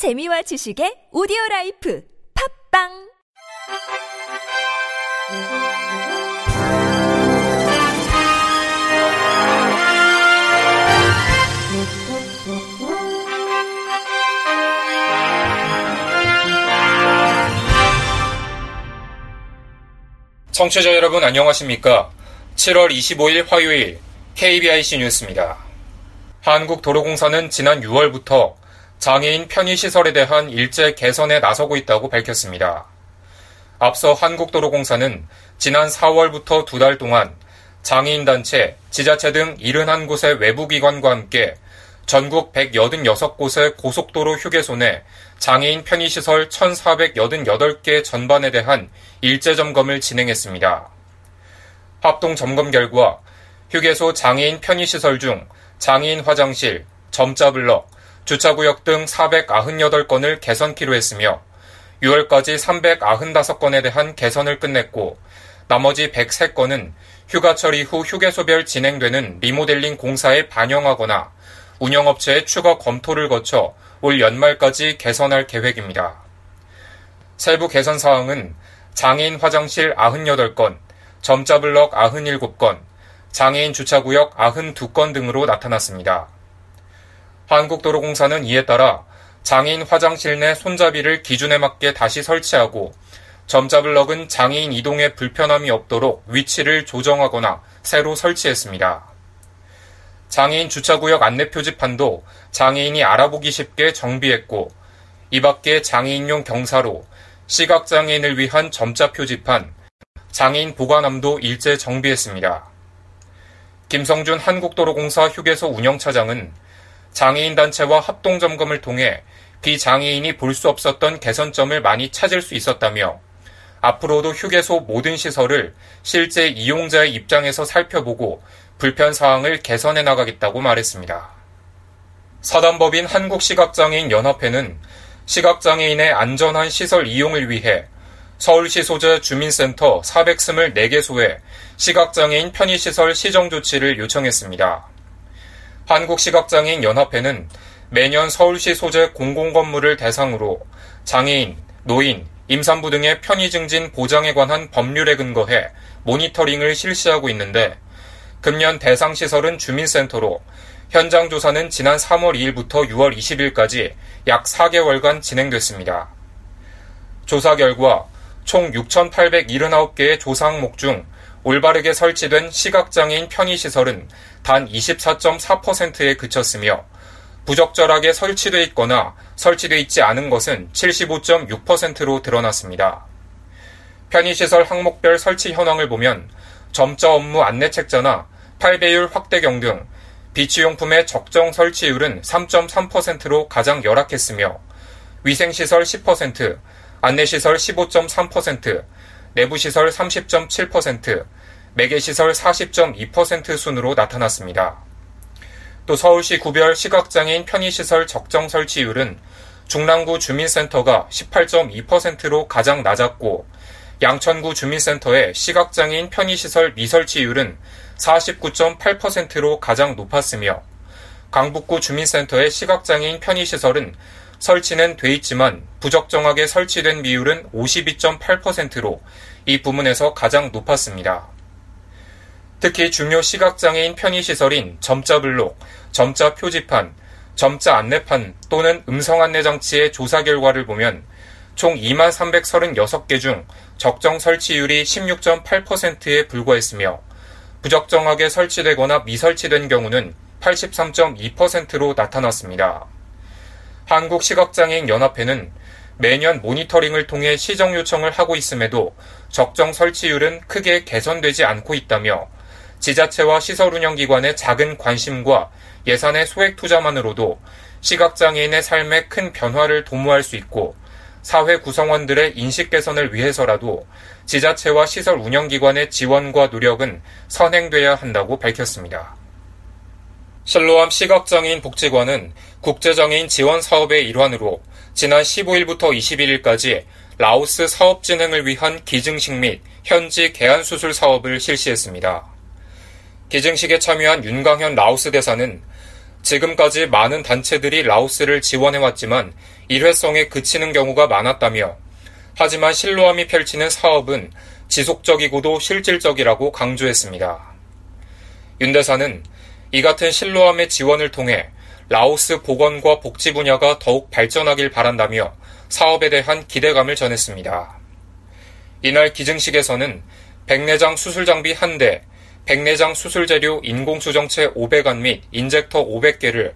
재미와 지식의 오디오 라이프 팝빵 청취자 여러분 안녕하십니까? 7월 25일 화요일 KBIC 뉴스입니다. 한국도로공사는 지난 6월부터 장애인 편의시설에 대한 일제 개선에 나서고 있다고 밝혔습니다. 앞서 한국도로공사는 지난 4월부터 두 달 동안 장애인 단체, 지자체 등 71곳의 외부기관과 함께 전국 186곳의 고속도로 휴게소 내 장애인 편의시설 1,488개 전반에 대한 일제 점검을 진행했습니다. 합동 점검 결과 휴게소 장애인 편의시설 중 장애인 화장실, 점자 블럭, 주차구역 등 498건을 개선키로 했으며 6월까지 395건에 대한 개선을 끝냈고 나머지 103건은 휴가철 이후 휴게소별 진행되는 리모델링 공사에 반영하거나 운영업체의 추가 검토를 거쳐 올 연말까지 개선할 계획입니다. 세부 개선 사항은 장애인 화장실 98건, 점자 블럭 97건, 장애인 주차구역 92건 등으로 나타났습니다. 한국도로공사는 이에 따라 장애인 화장실 내 손잡이를 기준에 맞게 다시 설치하고 점자 블럭은 장애인 이동에 불편함이 없도록 위치를 조정하거나 새로 설치했습니다. 장애인 주차구역 안내 표지판도 장애인이 알아보기 쉽게 정비했고 이 밖에 장애인용 경사로, 시각장애인을 위한 점자 표지판, 장애인 보관함도 일제 정비했습니다. 김성준 한국도로공사 휴게소 운영차장은 장애인 단체와 합동 점검을 통해 비장애인이 볼 수 없었던 개선점을 많이 찾을 수 있었다며 앞으로도 휴게소 모든 시설을 실제 이용자의 입장에서 살펴보고 불편 사항을 개선해 나가겠다고 말했습니다. 사단법인 한국시각장애인 연합회는 시각장애인의 안전한 시설 이용을 위해 서울시 소재 주민센터 424개 소에 시각장애인 편의시설 시정 조치를 요청했습니다. 한국시각장애인 연합회는 매년 서울시 소재 공공건물을 대상으로 장애인, 노인, 임산부 등의 편의 증진 보장에 관한 법률에 근거해 모니터링을 실시하고 있는데 금년 대상 시설은 주민센터로 현장 조사는 지난 3월 2일부터 6월 20일까지 약 4개월간 진행됐습니다. 조사 결과 총 6,879개의 조사 항목 중 올바르게 설치된 시각장애인 편의시설은 단 24.4%에 그쳤으며 부적절하게 설치돼 있거나 설치돼 있지 않은 것은 75.6%로 드러났습니다. 편의시설 항목별 설치 현황을 보면 점자 업무 안내 책자나 8배율 확대경 등 비치용품의 적정 설치율은 3.3%로 가장 열악했으며 위생시설 10%, 안내시설 15.3%, 내부시설 30.7%, 매개시설 40.2% 순으로 나타났습니다. 또 서울시 구별 시각장애인 편의시설 적정 설치율은 중랑구 주민센터가 18.2%로 가장 낮았고 양천구 주민센터의 시각장애인 편의시설 미설치율은 49.8%로 가장 높았으며 강북구 주민센터의 시각장애인 편의시설은 설치는 돼 있지만 부적정하게 설치된 비율은 52.8%로 이 부문에서 가장 높았습니다. 특히 중요 시각장애인 편의시설인 점자 블록, 점자 표지판, 점자 안내판 또는 음성 안내 장치의 조사 결과를 보면 총 2만 336개 중 적정 설치율이 16.8%에 불과했으며 부적정하게 설치되거나 미설치된 경우는 83.2%로 나타났습니다. 한국시각장애인 연합회는 매년 모니터링을 통해 시정 요청을 하고 있음에도 적정 설치율은 크게 개선되지 않고 있다며 지자체와 시설 운영 기관의 작은 관심과 예산의 소액 투자만으로도 시각장애인의 삶에 큰 변화를 도모할 수 있고 사회 구성원들의 인식 개선을 위해서라도 지자체와 시설 운영 기관의 지원과 노력은 선행돼야 한다고 밝혔습니다. 실로암 시각장애인 복지관은 국제장애인 지원 사업의 일환으로 지난 15일부터 21일까지 라오스 사업 진행을 위한 기증식 및 현지 개안 수술 사업을 실시했습니다. 기증식에 참여한 윤강현 라오스 대사는 지금까지 많은 단체들이 라오스를 지원해왔지만 일회성에 그치는 경우가 많았다며 하지만 실로암이 펼치는 사업은 지속적이고도 실질적이라고 강조했습니다. 윤 대사는 이 같은 실로암의 지원을 통해 라오스 보건과 복지 분야가 더욱 발전하길 바란다며 사업에 대한 기대감을 전했습니다. 이날 기증식에서는 백내장 수술 장비 1대, 백내장 수술 재료 인공수정체 500안 및 인젝터 500개를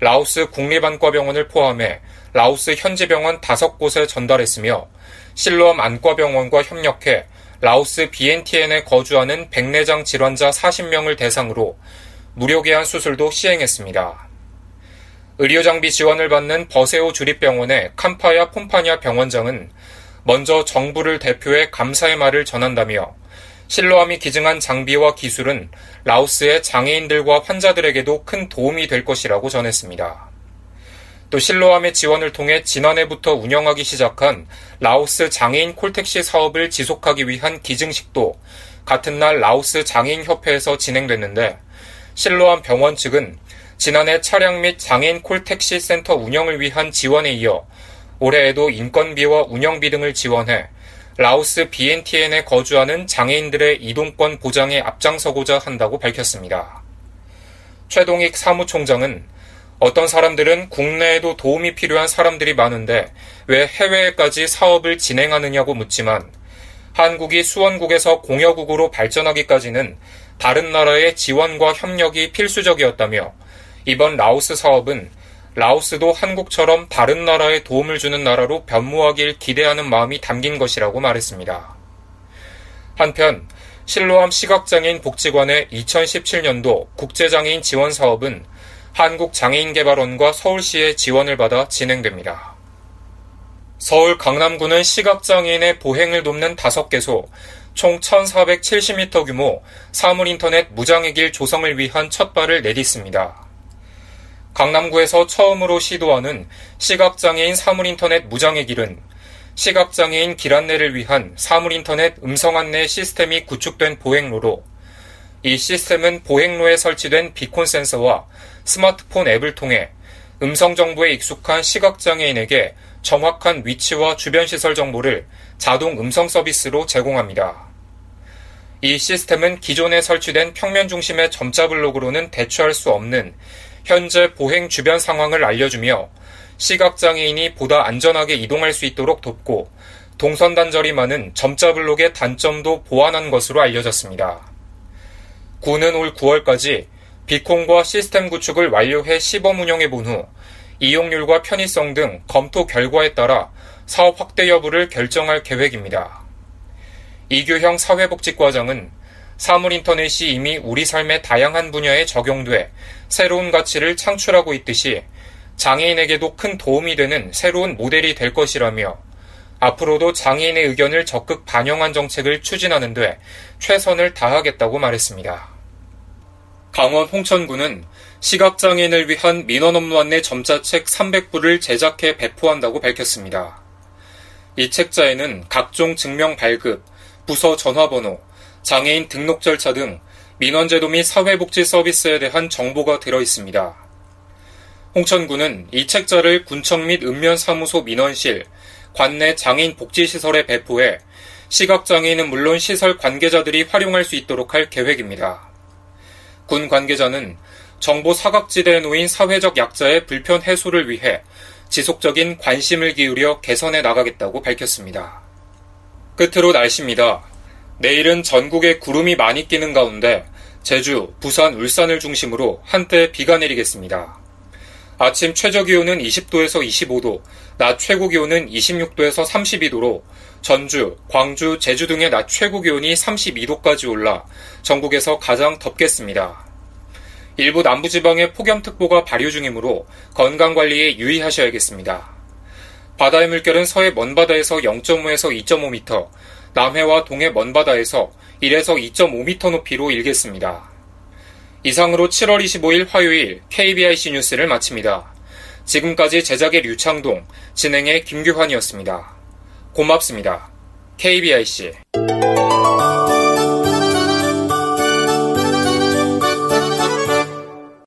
라오스 국립안과병원을 포함해 라오스 현지 병원 5곳에 전달했으며 실로암 안과병원과 협력해 라오스 비엔티엔에 거주하는 백내장 질환자 40명을 대상으로 무료 개안 수술도 시행했습니다. 의료장비 지원을 받는 버세오 주립병원의 캄파야 폼파냐 병원장은 먼저 정부를 대표해 감사의 말을 전한다며 실로암이 기증한 장비와 기술은 라오스의 장애인들과 환자들에게도 큰 도움이 될 것이라고 전했습니다. 또 실로암의 지원을 통해 지난해부터 운영하기 시작한 라오스 장애인 콜택시 사업을 지속하기 위한 기증식도 같은 날 라오스 장애인 협회에서 진행됐는데 실로암 병원 측은 지난해 차량 및 장애인 콜택시 센터 운영을 위한 지원에 이어 올해에도 인건비와 운영비 등을 지원해 라오스 BNTN에 거주하는 장애인들의 이동권 보장에 앞장서고자 한다고 밝혔습니다. 최동익 사무총장은 어떤 사람들은 국내에도 도움이 필요한 사람들이 많은데 왜 해외에까지 사업을 진행하느냐고 묻지만 한국이 수원국에서 공여국으로 발전하기까지는 다른 나라의 지원과 협력이 필수적이었다며 이번 라오스 사업은 라오스도 한국처럼 다른 나라에 도움을 주는 나라로 변모하길 기대하는 마음이 담긴 것이라고 말했습니다. 한편 실로암 시각장애인 복지관의 2017년도 국제장애인 지원 사업은 한국장애인개발원과 서울시의 지원을 받아 진행됩니다. 서울 강남구는 시각장애인의 보행을 돕는 5개소 총 1470m 규모 사물인터넷 무장의 길 조성을 위한 첫 발을 내딛습니다. 강남구에서 처음으로 시도하는 시각장애인 사물인터넷 무장의 길은 시각장애인 길 안내를 위한 사물인터넷 음성 안내 시스템이 구축된 보행로로 이 시스템은 보행로에 설치된 비콘 센서와 스마트폰 앱을 통해 음성 정보에 익숙한 시각장애인에게 정확한 위치와 주변 시설 정보를 자동 음성 서비스로 제공합니다. 이 시스템은 기존에 설치된 평면 중심의 점자 블록으로는 대처할 수 없는 현재 보행 주변 상황을 알려주며 시각장애인이 보다 안전하게 이동할 수 있도록 돕고 동선 단절이 많은 점자 블록의 단점도 보완한 것으로 알려졌습니다. 구는 올 9월까지 비콘과 시스템 구축을 완료해 시범 운영해 본 후 이용률과 편의성 등 검토 결과에 따라 사업 확대 여부를 결정할 계획입니다. 이규형 사회복지과장은 사물 인터넷이 이미 우리 삶의 다양한 분야에 적용돼 새로운 가치를 창출하고 있듯이 장애인에게도 큰 도움이 되는 새로운 모델이 될 것이라며 앞으로도 장애인의 의견을 적극 반영한 정책을 추진하는데 최선을 다하겠다고 말했습니다. 강원 홍천구는 시각장애인을 위한 민원 업무 안내 점자책 300부를 제작해 배포한다고 밝혔습니다. 이 책자에는 각종 증명 발급, 부서 전화번호, 장애인 등록 절차 등 민원제도 및 사회복지 서비스에 대한 정보가 들어 있습니다. 홍천구는 이 책자를 군청 및 읍면사무소 민원실, 관내 장애인 복지시설에 배포해 시각장애인은 물론 시설 관계자들이 활용할 수 있도록 할 계획입니다. 군 관계자는 정보 사각지대에 놓인 사회적 약자의 불편 해소를 위해 지속적인 관심을 기울여 개선해 나가겠다고 밝혔습니다. 끝으로 날씨입니다. 내일은 전국에 구름이 많이 끼는 가운데 제주, 부산, 울산을 중심으로 한때 비가 내리겠습니다. 아침 최저 기온은 20도에서 25도, 낮 최고 기온은 26도에서 32도로 전주, 광주, 제주 등의 낮 최고 기온이 32도까지 올라 전국에서 가장 덥겠습니다. 일부 남부지방에 폭염특보가 발효 중이므로 건강관리에 유의하셔야겠습니다. 바다의 물결은 서해 먼바다에서 0.5에서 2.5m, 남해와 동해 먼바다에서 1에서 2.5m 높이로 일겠습니다. 이상으로 7월 25일 화요일 KBIC 뉴스를 마칩니다. 지금까지 제작의 류창동, 진행의 김규환이었습니다. 고맙습니다. KBIC